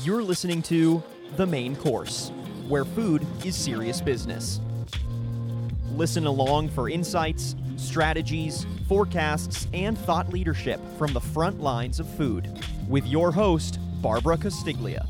You're listening to The Main Course, where food is serious business. Listen along for insights, strategies, forecasts, and thought leadership from the front lines of food with your host, Barbara Castiglia.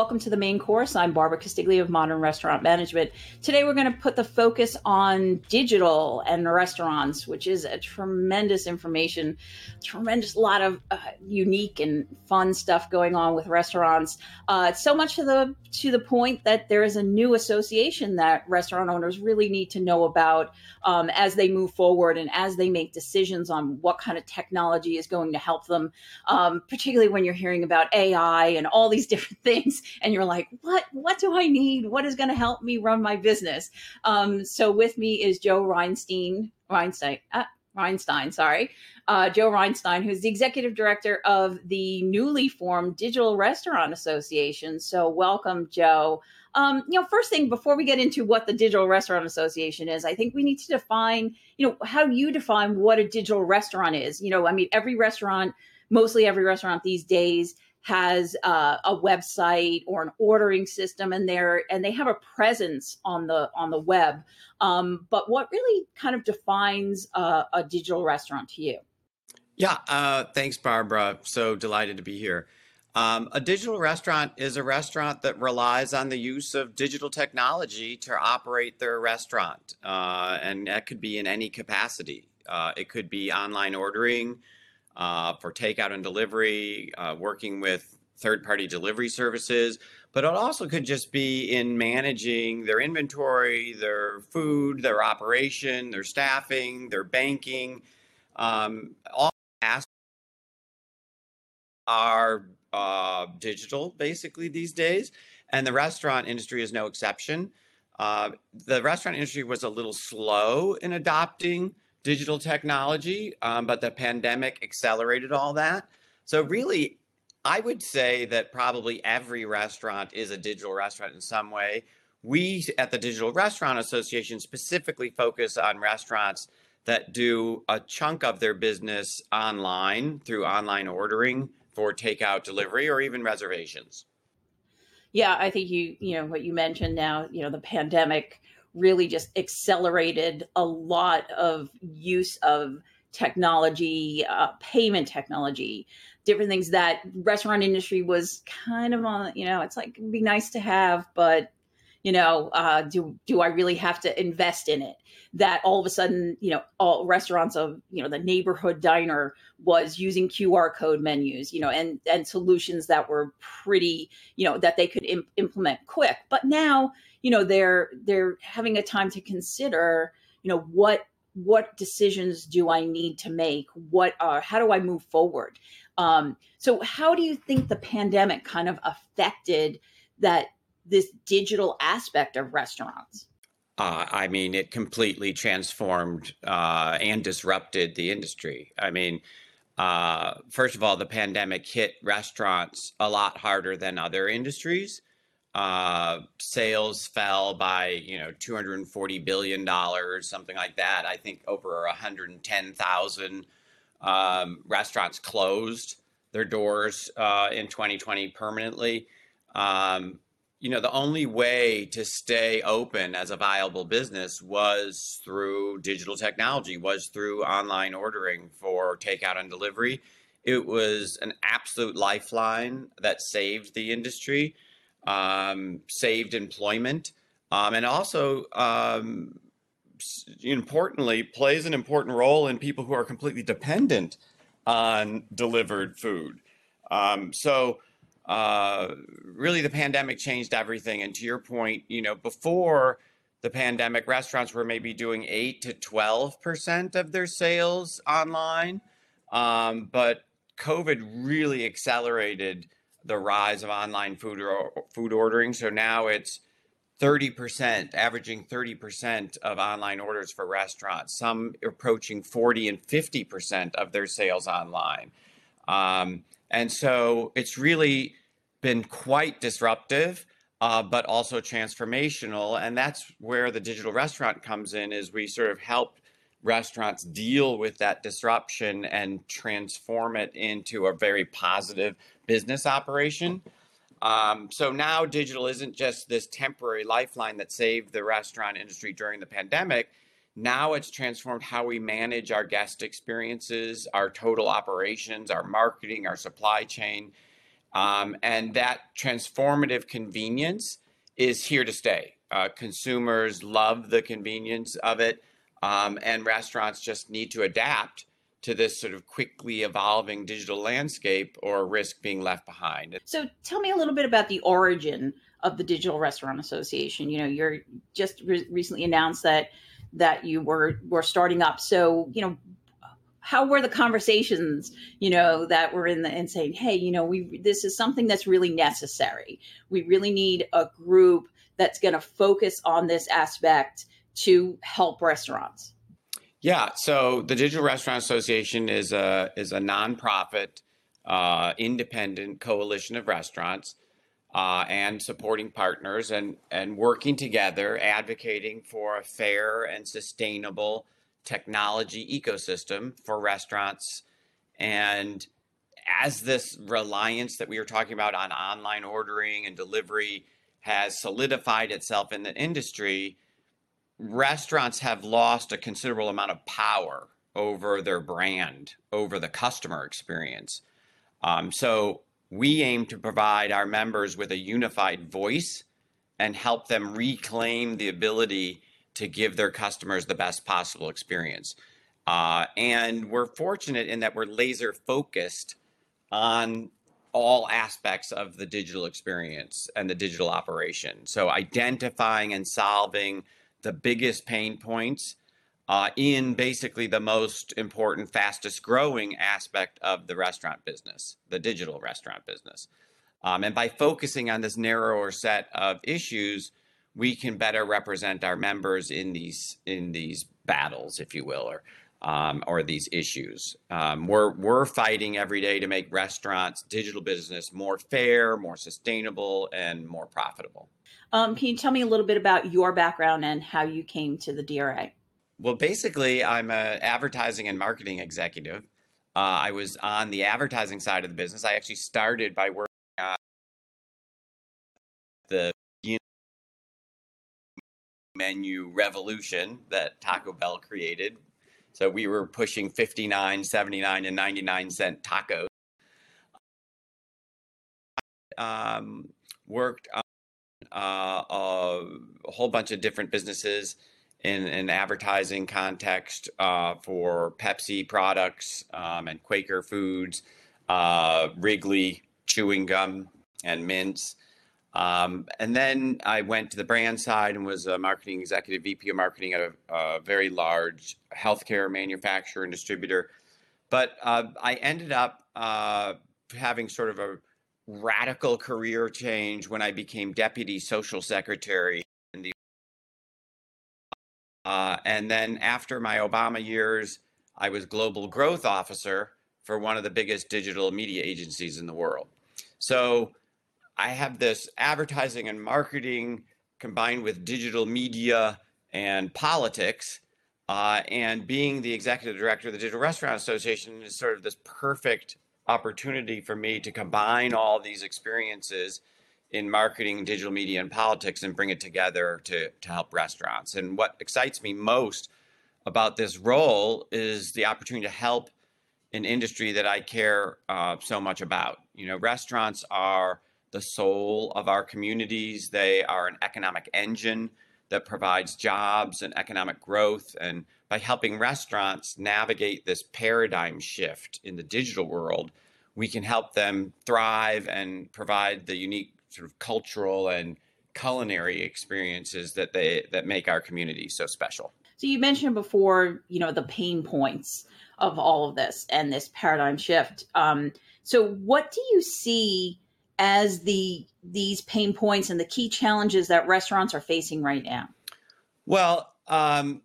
Welcome to the main course. I'm Barbara Castiglia of Modern Restaurant Management. Today we're going to put the focus on digital and restaurants, which is a tremendous information, tremendous lot of uh, unique and fun stuff going on with restaurants. Uh, so much to the to the point that there is a new association that restaurant owners really need to know about um, as they move forward and as they make decisions on what kind of technology is going to help them, um, particularly when you're hearing about AI and all these different things and you're like, what, what do I need? What is going to help me run my business? Um, so with me is Joe Reinstein, Reinstein, uh, Reinstein, sorry, uh, Joe Reinstein, who's the executive director of the newly formed Digital Restaurant Association. So welcome, Joe. Um, you know, first thing before we get into what the Digital Restaurant Association is, I think we need to define, you know, how you define what a digital restaurant is. You know, I mean, every restaurant, mostly every restaurant these days has uh, a website or an ordering system and they're and they have a presence on the on the web. Um, but what really kind of defines uh, a digital restaurant to you? Yeah uh, thanks barbara. So delighted to be here. Um, a digital restaurant is a restaurant that relies on the use of digital technology to operate their restaurant uh, and that could be in any capacity. Uh, it could be online ordering for takeout and delivery, uh, working with third party delivery services, but it also could just be in managing their inventory, their food, their operation, their staffing, their banking. Um, all aspects are uh, digital basically these days, and the restaurant industry is no exception. Uh, the restaurant industry was a little slow in adopting digital technology, um, but the pandemic accelerated all that. So, really, I would say that probably every restaurant is a digital restaurant in some way. We at the Digital Restaurant Association specifically focus on restaurants that do a chunk of their business online through online ordering for takeout delivery or even reservations. Yeah, I think you, you know, what you mentioned now, you know, the pandemic really just accelerated a lot of use of technology, uh, payment technology, different things that restaurant industry was kind of on. You know, it's like it'd be nice to have, but you know, uh, do do I really have to invest in it? That all of a sudden, you know, all restaurants of you know the neighborhood diner was using QR code menus, you know, and and solutions that were pretty, you know, that they could Im- implement quick. But now, you know, they're they're having a time to consider, you know, what what decisions do I need to make? What are how do I move forward? Um, so, how do you think the pandemic kind of affected that this digital aspect of restaurants? Uh, I mean, it completely transformed uh, and disrupted the industry. I mean, uh, first of all, the pandemic hit restaurants a lot harder than other industries. Uh, sales fell by you know 240 billion dollars, something like that. I think over 110,000 um, restaurants closed their doors uh, in 2020 permanently. Um, you know, the only way to stay open as a viable business was through digital technology, was through online ordering for takeout and delivery. It was an absolute lifeline that saved the industry, um, saved employment, um, and also, um, importantly, plays an important role in people who are completely dependent on delivered food. Um, so, uh, really the pandemic changed everything. And to your point, you know, before the pandemic, restaurants were maybe doing eight to 12% of their sales online. Um, but COVID really accelerated the rise of online food or food ordering. So now it's 30%, averaging 30% of online orders for restaurants, some approaching 40 and 50% of their sales online. Um, and so it's really been quite disruptive. uh, but also transformational. And that's where the digital restaurant comes in. Is we sort of help restaurants deal with that disruption and transform it into a very positive business operation. Um, so now digital isn't just this temporary lifeline that saved the restaurant industry during the pandemic. Now it's transformed how we manage our guest experiences, our total operations, our marketing, our supply chain. Um, and that transformative convenience is here to stay. Uh, consumers love the convenience of it, um, and restaurants just need to adapt to this sort of quickly evolving digital landscape or risk being left behind. So tell me a little bit about the origin of the Digital Restaurant Association. You know, you're just re- recently announced that that you were were starting up. So, you know, how were the conversations, you know, that were in the and saying, "Hey, you know, we this is something that's really necessary. We really need a group that's going to focus on this aspect to help restaurants." Yeah, so the Digital Restaurant Association is a is a nonprofit, uh, independent coalition of restaurants uh, and supporting partners, and and working together, advocating for a fair and sustainable technology ecosystem for restaurants, and as this reliance that we were talking about on online ordering and delivery has solidified itself in the industry restaurants have lost a considerable amount of power over their brand, over the customer experience. Um, so we aim to provide our members with a unified voice and help them reclaim the ability to give their customers the best possible experience. Uh, and we're fortunate in that we're laser focused on all aspects of the digital experience and the digital operation. So identifying and solving the biggest pain points uh, in basically the most important, fastest growing aspect of the restaurant business, the digital restaurant business. Um, and by focusing on this narrower set of issues, we can better represent our members in these in these battles, if you will, or um, or these issues. Um, we're we're fighting every day to make restaurants digital business more fair, more sustainable, and more profitable. Um, can you tell me a little bit about your background and how you came to the DRA? Well, basically, I'm an advertising and marketing executive. Uh, I was on the advertising side of the business. I actually started by working on the menu revolution that Taco Bell created. So we were pushing 59, 79, and 99 cent tacos. Um, worked on uh, a, whole bunch of different businesses in an advertising context uh, for Pepsi products um, and Quaker Foods, uh, Wrigley chewing gum and mints. Um, and then I went to the brand side and was a marketing executive, VP of marketing at a, a very large healthcare manufacturer and distributor. But uh, I ended up uh, having sort of a radical career change when I became deputy social secretary in the uh, and then after my Obama years, I was global growth officer for one of the biggest digital media agencies in the world. So I have this advertising and marketing combined with digital media and politics. Uh, and being the executive director of the Digital Restaurant Association is sort of this perfect opportunity for me to combine all these experiences in marketing, digital media, and politics and bring it together to, to help restaurants. And what excites me most about this role is the opportunity to help an industry that I care uh, so much about. You know, restaurants are the soul of our communities, they are an economic engine that provides jobs and economic growth. And by helping restaurants navigate this paradigm shift in the digital world, we can help them thrive and provide the unique sort of cultural and culinary experiences that they that make our community so special. So you mentioned before, you know, the pain points of all of this and this paradigm shift. Um, so what do you see as the these pain points and the key challenges that restaurants are facing right now? Well, um,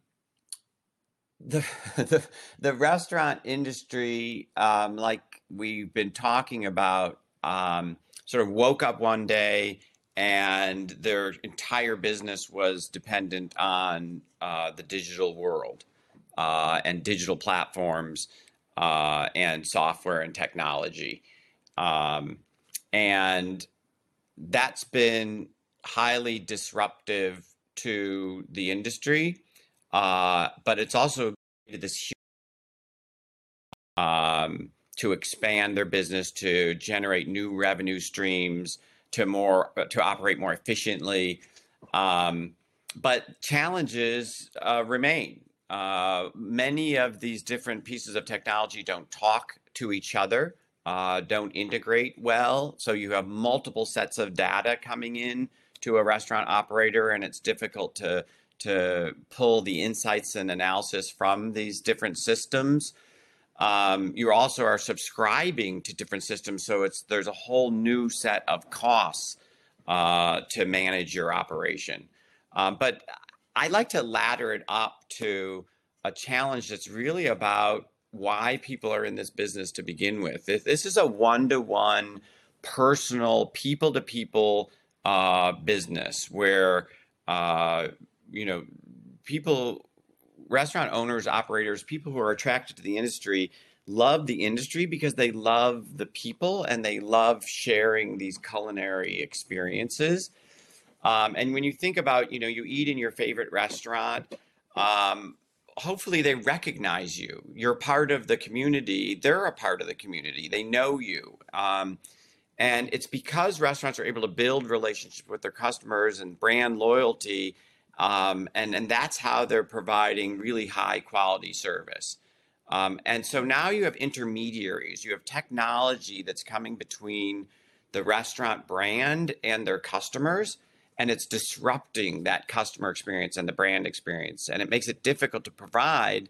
the, the, the restaurant industry, um, like we've been talking about, um, sort of woke up one day and their entire business was dependent on uh, the digital world uh, and digital platforms uh, and software and technology. Um, and that's been highly disruptive to the industry, uh, but it's also this um, to expand their business, to generate new revenue streams, to more to operate more efficiently. Um, but challenges uh, remain. Uh, many of these different pieces of technology don't talk to each other, uh, don't integrate well. So you have multiple sets of data coming in to a restaurant operator, and it's difficult to to pull the insights and analysis from these different systems. Um, you also are subscribing to different systems, so it's there's a whole new set of costs uh, to manage your operation. Um, but I like to ladder it up to a challenge that's really about why people are in this business to begin with. This is a one to one, personal, people to people business where, uh, you know, people, restaurant owners, operators, people who are attracted to the industry love the industry because they love the people and they love sharing these culinary experiences. Um, and when you think about, you know, you eat in your favorite restaurant, um, hopefully they recognize you. You're part of the community. They're a part of the community. They know you. Um, and it's because restaurants are able to build relationships with their customers and brand loyalty. Um, and, and that's how they're providing really high quality service. Um, and so now you have intermediaries, you have technology that's coming between the restaurant brand and their customers and it's disrupting that customer experience and the brand experience and it makes it difficult to provide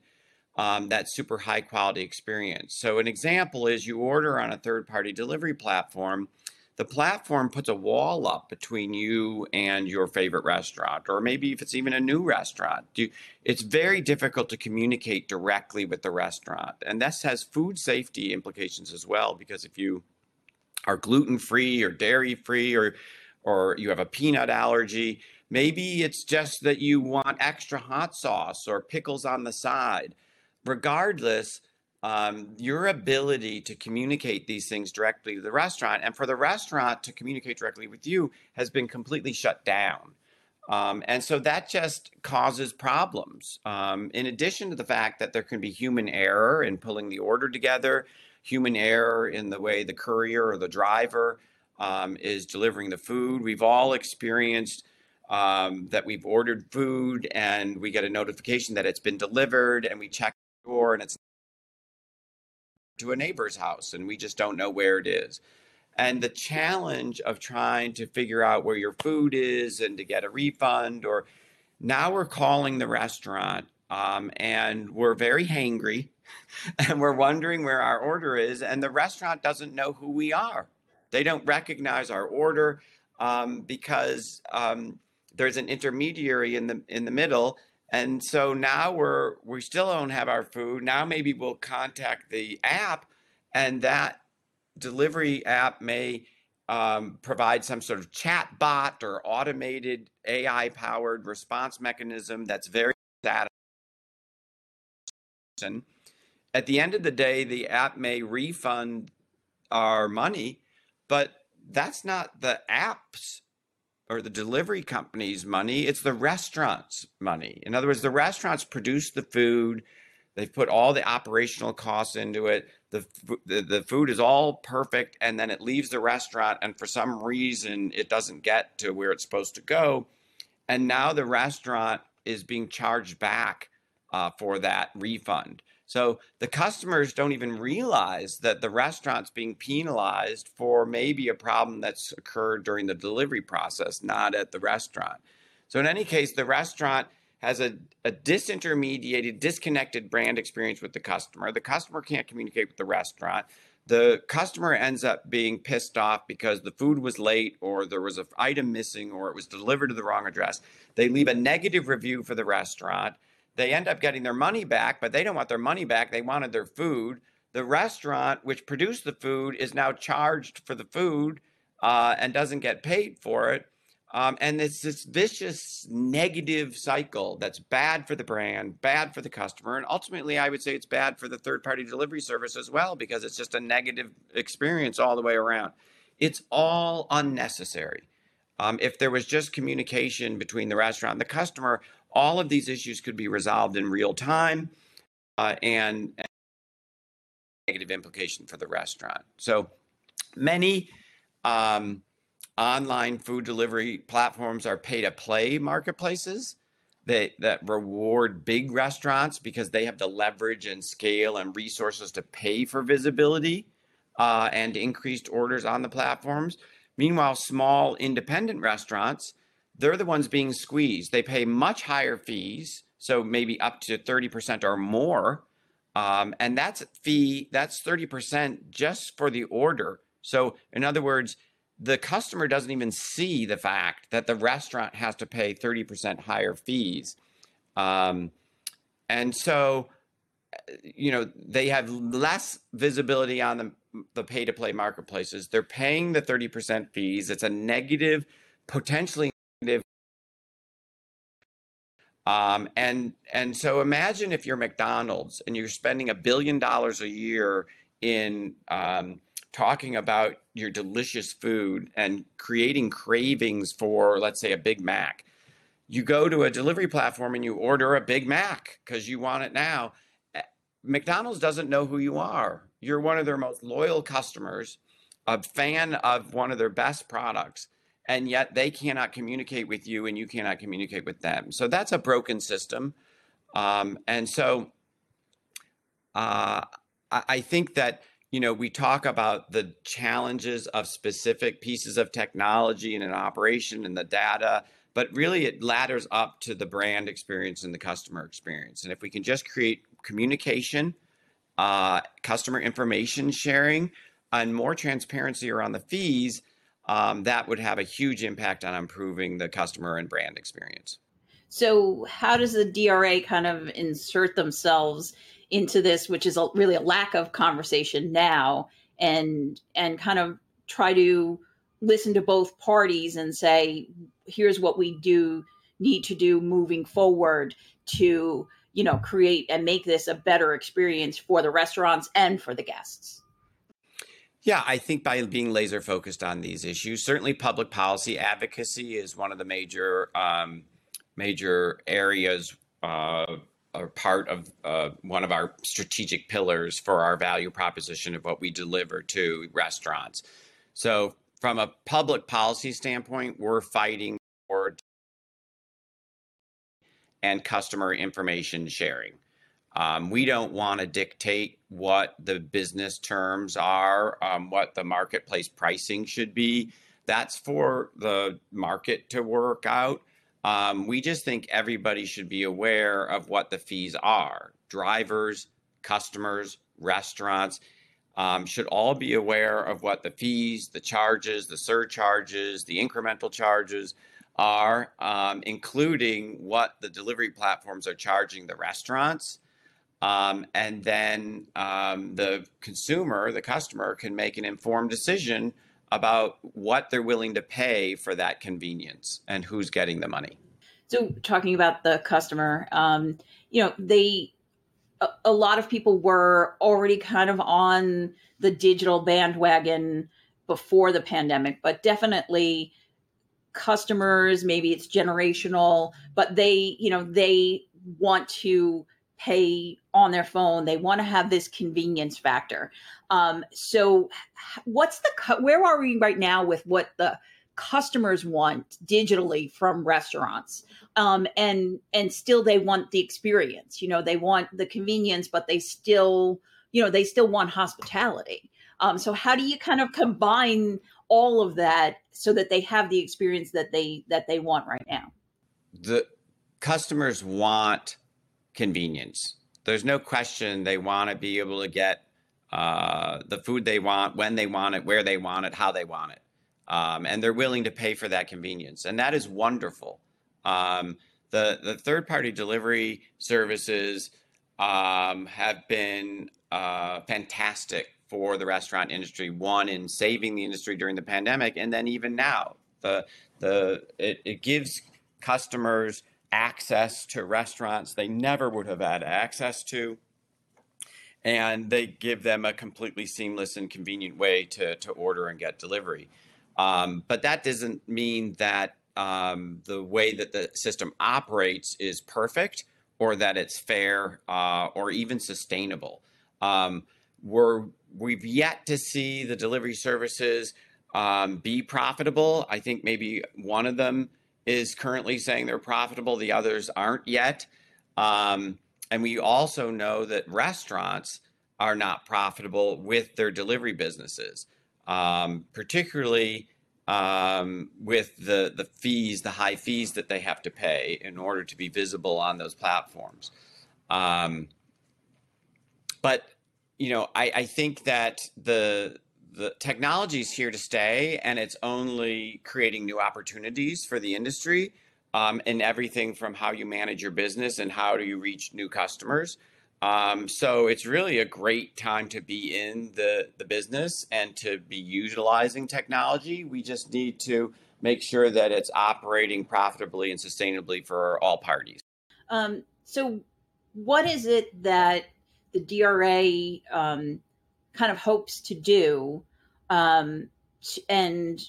um, that super high quality experience so an example is you order on a third party delivery platform the platform puts a wall up between you and your favorite restaurant or maybe if it's even a new restaurant you, it's very difficult to communicate directly with the restaurant and this has food safety implications as well because if you are gluten free or dairy free or or you have a peanut allergy. Maybe it's just that you want extra hot sauce or pickles on the side. Regardless, um, your ability to communicate these things directly to the restaurant and for the restaurant to communicate directly with you has been completely shut down. Um, and so that just causes problems. Um, in addition to the fact that there can be human error in pulling the order together, human error in the way the courier or the driver um, is delivering the food. We've all experienced um, that we've ordered food and we get a notification that it's been delivered and we check the door and it's to a neighbor's house and we just don't know where it is. And the challenge of trying to figure out where your food is and to get a refund, or now we're calling the restaurant um, and we're very hangry and we're wondering where our order is, and the restaurant doesn't know who we are. They don't recognize our order um, because um, there's an intermediary in the in the middle. And so now we're we still don't have our food. Now maybe we'll contact the app, and that delivery app may um, provide some sort of chat bot or automated AI powered response mechanism that's very satisfying. At the end of the day, the app may refund our money, but that's not the apps or the delivery company's money, it's the restaurant's money. In other words, the restaurants produce the food, they've put all the operational costs into it. The, the, the food is all perfect, and then it leaves the restaurant, and for some reason, it doesn't get to where it's supposed to go. And now the restaurant is being charged back uh, for that refund. So the customers don't even realize that the restaurant's being penalized for maybe a problem that's occurred during the delivery process, not at the restaurant. So in any case, the restaurant has a, a disintermediated, disconnected brand experience with the customer. The customer can't communicate with the restaurant. The customer ends up being pissed off because the food was late or there was an item missing or it was delivered to the wrong address. They leave a negative review for the restaurant they end up getting their money back, but they don't want their money back. They wanted their food. The restaurant, which produced the food, is now charged for the food uh, and doesn't get paid for it. Um, and it's this vicious negative cycle that's bad for the brand, bad for the customer, and ultimately, I would say it's bad for the third party delivery service as well because it's just a negative experience all the way around. It's all unnecessary. Um, if there was just communication between the restaurant and the customer, all of these issues could be resolved in real time uh, and, negative implication for the restaurant. So many um, online food delivery platforms are pay to play marketplaces that, that reward big restaurants because they have the leverage and scale and resources to pay for visibility uh, and increased orders on the platforms. Meanwhile, small independent restaurants, they're the ones being squeezed. They pay much higher fees, so maybe up to 30% or more. Um, and that's fee, that's 30% just for the order. So, in other words, the customer doesn't even see the fact that the restaurant has to pay 30% higher fees. Um, and so, you know, they have less visibility on the, the pay to play marketplaces. They're paying the 30% fees. It's a negative, potentially. Um, and and so imagine if you're McDonald's and you're spending a billion dollars a year in um, talking about your delicious food and creating cravings for, let's say, a Big Mac. You go to a delivery platform and you order a Big Mac because you want it now. Eh, McDonald's doesn't know who you are. You're one of their most loyal customers, a fan of one of their best products, and yet they cannot communicate with you and you cannot communicate with them. So that's a broken system. Um, and so uh, I, think that you know, we talk about the challenges of specific pieces of technology and an operation and the data, but really it ladders up to the brand experience and the customer experience. And if we can just create communication, uh, customer information sharing, and more transparency around the fees, um, that would have a huge impact on improving the customer and brand experience. So, how does the DRA kind of insert themselves into this, which is a, really a lack of conversation now, and and kind of try to listen to both parties and say, here's what we do need to do moving forward to you know create and make this a better experience for the restaurants and for the guests yeah, I think by being laser focused on these issues, certainly public policy advocacy is one of the major um, major areas uh, are part of uh, one of our strategic pillars for our value proposition of what we deliver to restaurants. So, from a public policy standpoint, we're fighting for and customer information sharing. Um, we don't want to dictate what the business terms are, um, what the marketplace pricing should be. That's for the market to work out. Um, we just think everybody should be aware of what the fees are. Drivers, customers, restaurants um, should all be aware of what the fees, the charges, the surcharges, the incremental charges are, um, including what the delivery platforms are charging the restaurants. Um, and then um, the consumer, the customer, can make an informed decision about what they're willing to pay for that convenience and who's getting the money. So, talking about the customer, um, you know, they a, a lot of people were already kind of on the digital bandwagon before the pandemic, but definitely customers maybe it's generational but they you know they want to pay on their phone. They want to have this convenience factor. Um, so, what's the where are we right now with what the customers want digitally from restaurants? Um, and and still they want the experience. You know, they want the convenience, but they still you know they still want hospitality. Um, so, how do you kind of combine all of that so that they have the experience that they that they want right now? The customers want convenience. There's no question they want to be able to get uh, the food they want, when they want it, where they want it, how they want it. Um, and they're willing to pay for that convenience. And that is wonderful. Um, the, the third party delivery services um, have been uh, fantastic for the restaurant industry. One, in saving the industry during the pandemic, and then even now, The the it, it gives customers access to restaurants they never would have had access to and they give them a completely seamless and convenient way to, to order and get delivery. Um, but that doesn't mean that um, the way that the system operates is perfect or that it's fair uh, or even sustainable. Um, we're, we've yet to see the delivery services um, be profitable. I think maybe one of them is currently saying they're profitable, the others aren't yet. Um, and we also know that restaurants are not profitable with their delivery businesses, um, particularly um, with the the fees, the high fees that they have to pay in order to be visible on those platforms. Um, but you know, I, I think that the the technology is here to stay, and it's only creating new opportunities for the industry um, and everything from how you manage your business and how do you reach new customers. Um, so it's really a great time to be in the, the business and to be utilizing technology. We just need to make sure that it's operating profitably and sustainably for all parties. Um, so, what is it that the DRA um, kind of hopes to do, um, and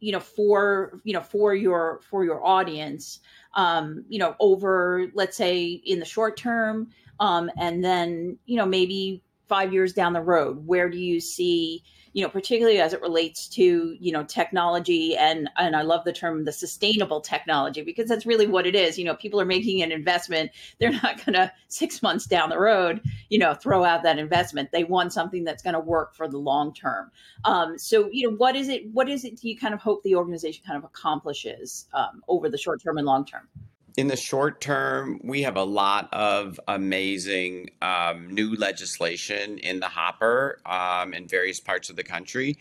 you know for you know for your for your audience um you know over let's say in the short term um and then you know maybe 5 years down the road where do you see you know particularly as it relates to you know technology and and I love the term the sustainable technology because that's really what it is. You know people are making an investment. They're not to 6 months down the road you know throw out that investment. They want something that's to work for the long term. Um, so you know what is it what is it do you kind of hope the organization kind of accomplishes um, over the short term and long term in the short term, we have a lot of amazing um, new legislation in the hopper um, in various parts of the country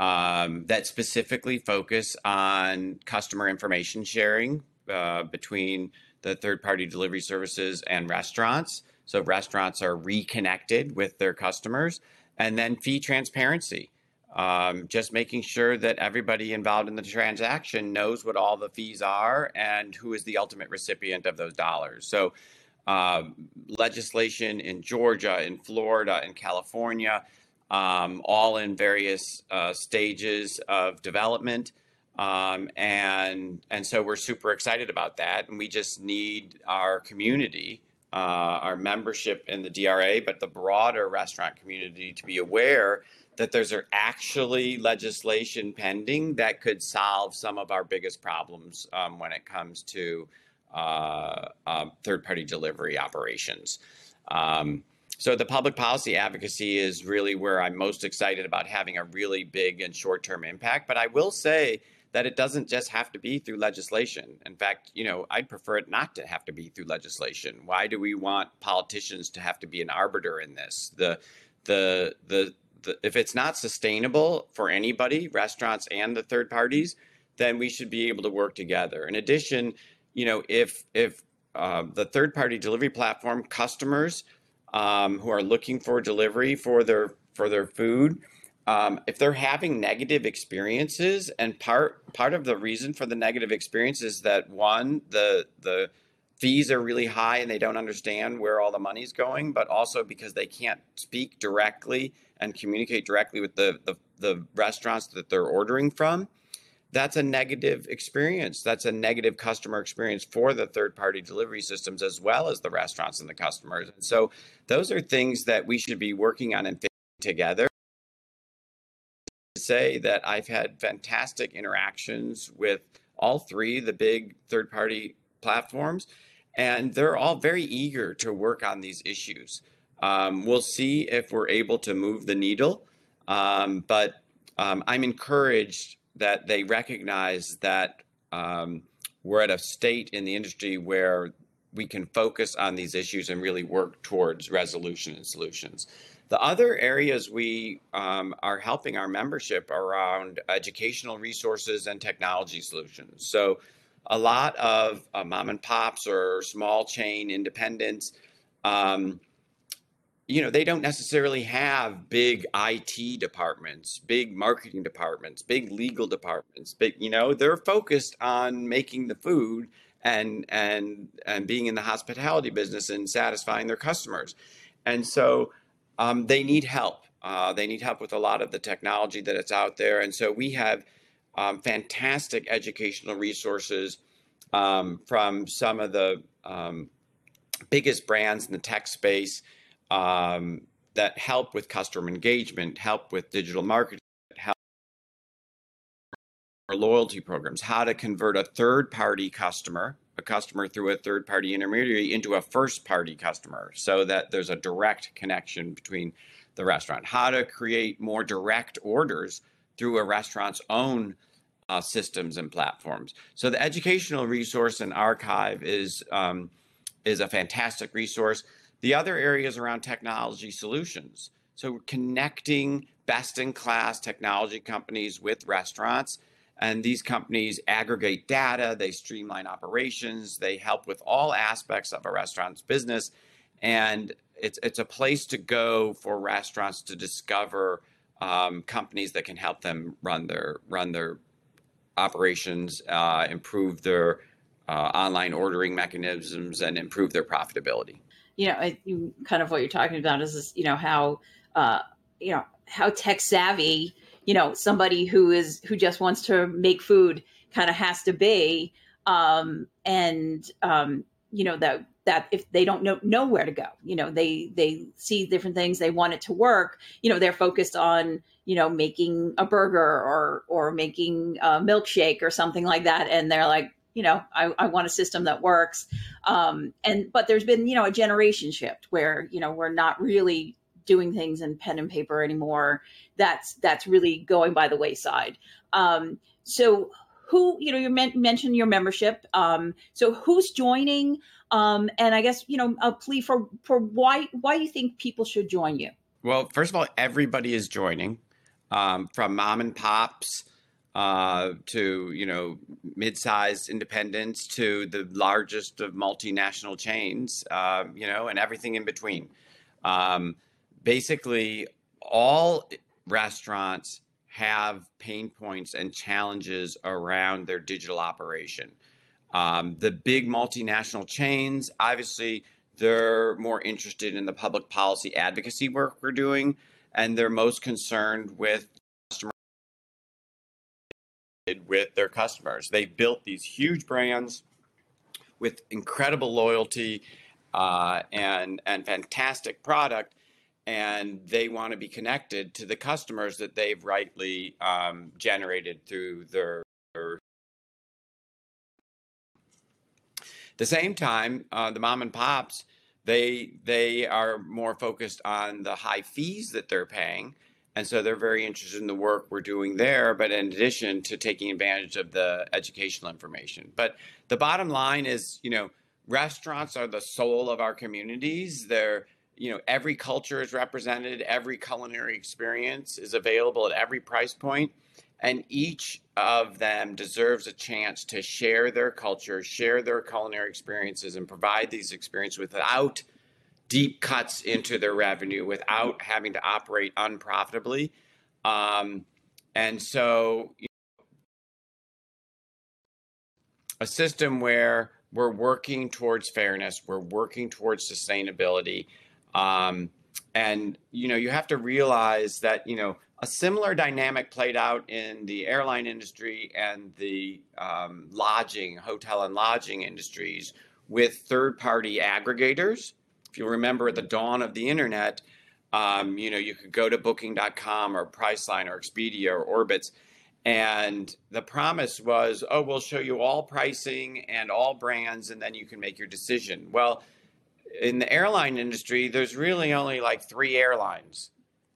um, that specifically focus on customer information sharing uh, between the third party delivery services and restaurants. So restaurants are reconnected with their customers. And then fee transparency um, just making sure that everybody involved in the transaction knows what all the fees are and who is the ultimate recipient of those dollars. So, uh, legislation in Georgia, in Florida, in California, um, all in various uh, stages of development. Um, and and so we're super excited about that, and we just need our community, uh, our membership in the DRA, but the broader restaurant community to be aware that there's actually legislation pending that could solve some of our biggest problems um, when it comes to uh, uh, third party delivery operations. Um, so, the public policy advocacy is really where I'm most excited about having a really big and short term impact. But I will say that it doesn't just have to be through legislation. In fact, you know, I'd prefer it not to have to be through legislation. Why do we want politicians to have to be an arbiter in this? The the the the, if it's not sustainable for anybody, restaurants and the third parties, then we should be able to work together. In addition, you know, if if uh, the third party delivery platform customers um, who are looking for delivery for their for their food, um, if they're having negative experiences, and part part of the reason for the negative experience is that one the the fees are really high and they don't understand where all the money's going, but also because they can't speak directly and communicate directly with the, the, the restaurants that they're ordering from, that's a negative experience. That's a negative customer experience for the third party delivery systems as well as the restaurants and the customers. And so those are things that we should be working on and together. To Say that I've had fantastic interactions with all three, the big third party platforms, and they're all very eager to work on these issues. Um, we'll see if we're able to move the needle, um, but um, I'm encouraged that they recognize that um, we're at a state in the industry where we can focus on these issues and really work towards resolution and solutions. The other areas we um, are helping our membership around educational resources and technology solutions. So, a lot of uh, mom and pops or small chain independents um, you know, they don't necessarily have big IT departments, big marketing departments, big legal departments, but you know, they're focused on making the food and and and being in the hospitality business and satisfying their customers. And so um, they need help. Uh, they need help with a lot of the technology that it's out there. And so we have um, fantastic educational resources um, from some of the um, biggest brands in the tech space um, that help with customer engagement, help with digital marketing, help loyalty programs, how to convert a third party customer, a customer through a third party intermediary into a first party customer so that there's a direct connection between the restaurant, how to create more direct orders through a restaurant's own uh, systems and platforms. So the educational resource and archive is um, is a fantastic resource. The other areas around technology solutions. So connecting best in class technology companies with restaurants. And these companies aggregate data, they streamline operations, they help with all aspects of a restaurant's business. And it's, it's a place to go for restaurants to discover um, companies that can help them run their run their operations, uh, improve their uh, online ordering mechanisms, and improve their profitability you know, I, you, kind of what you're talking about is, this, you know, how, uh, you know, how tech savvy, you know, somebody who is, who just wants to make food kind of has to be. Um, and, um, you know, that, that if they don't know, know where to go, you know, they, they see different things, they want it to work, you know, they're focused on, you know, making a burger or, or making a milkshake or something like that. And they're like, you know, I, I want a system that works. Um, and but there's been, you know, a generation shift where, you know, we're not really doing things in pen and paper anymore. That's that's really going by the wayside. Um, so who, you know, you men- mentioned your membership. Um, so who's joining? Um, and I guess, you know, a plea for for why why do you think people should join you? Well, first of all, everybody is joining, um, from mom and pops uh, to you know mid-sized independents to the largest of multinational chains, uh, you know, and everything in between. Um, basically, all restaurants have pain points and challenges around their digital operation. Um, the big multinational chains, obviously, they're more interested in the public policy advocacy work we're doing, and they're most concerned with with their customers. They've built these huge brands with incredible loyalty uh, and and fantastic product, and they want to be connected to the customers that they've rightly um, generated through their. their the same time, uh, the mom and pops they they are more focused on the high fees that they're paying and so they're very interested in the work we're doing there, but in addition to taking advantage of the educational information. But the bottom line is, you know, restaurants are the soul of our communities. They're, you know, every culture is represented, every culinary experience is available at every price point, and each of them deserves a chance to share their culture, share their culinary experiences, and provide these experiences without deep cuts into their revenue without having to operate unprofitably. Um, and so, you know, a system where we're working towards fairness, we're working towards sustainability. Um, and, you know, you have to realize that, you know, a similar dynamic played out in the airline industry and the um, lodging, hotel and lodging industries with third party aggregators if you remember at the dawn of the internet, um, you know, you could go to booking.com or Priceline or Expedia or Orbitz. And the promise was, oh, we'll show you all pricing and all brands, and then you can make your decision. Well, in the airline industry, there's really only like three airlines.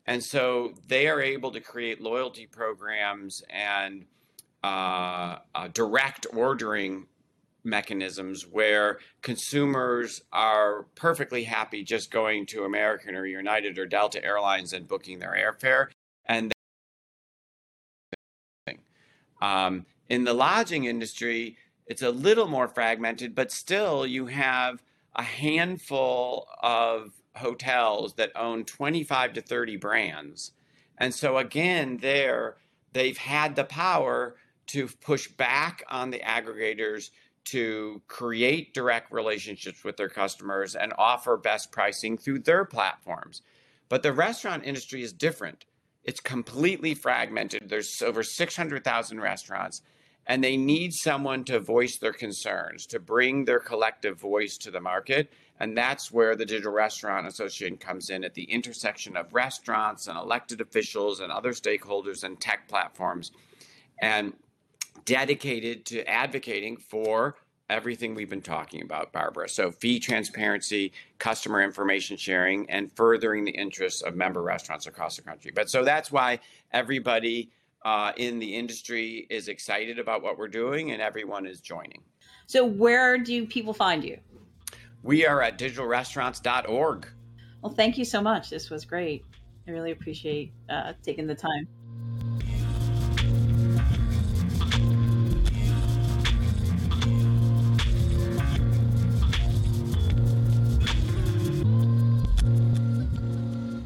And so they are able to create loyalty programs and uh, uh, direct ordering mechanisms where consumers are perfectly happy just going to American or United or Delta Airlines and booking their airfare. And um, in the lodging industry, it's a little more fragmented, but still you have a handful of hotels that own 25 to 30 brands. And so, again, there, they've had the power to push back on the aggregators to create direct relationships with their customers and offer best pricing through their platforms. But the restaurant industry is different. It's completely fragmented. There's over 600,000 restaurants, and they need someone to voice their concerns, to bring their collective voice to the market. And that's where the Digital Restaurant Association comes in at the intersection of restaurants and elected officials and other stakeholders and tech platforms. And dedicated to advocating for everything we've been talking about, Barbara. So, fee transparency, customer information sharing, and furthering the interests of member restaurants across the country. But so that's why everybody uh, in the industry is excited about what we're doing and everyone is joining. So, where do people find you? We are at digitalrestaurants.org. Well, thank you so much. This was great. I really appreciate uh, taking the time.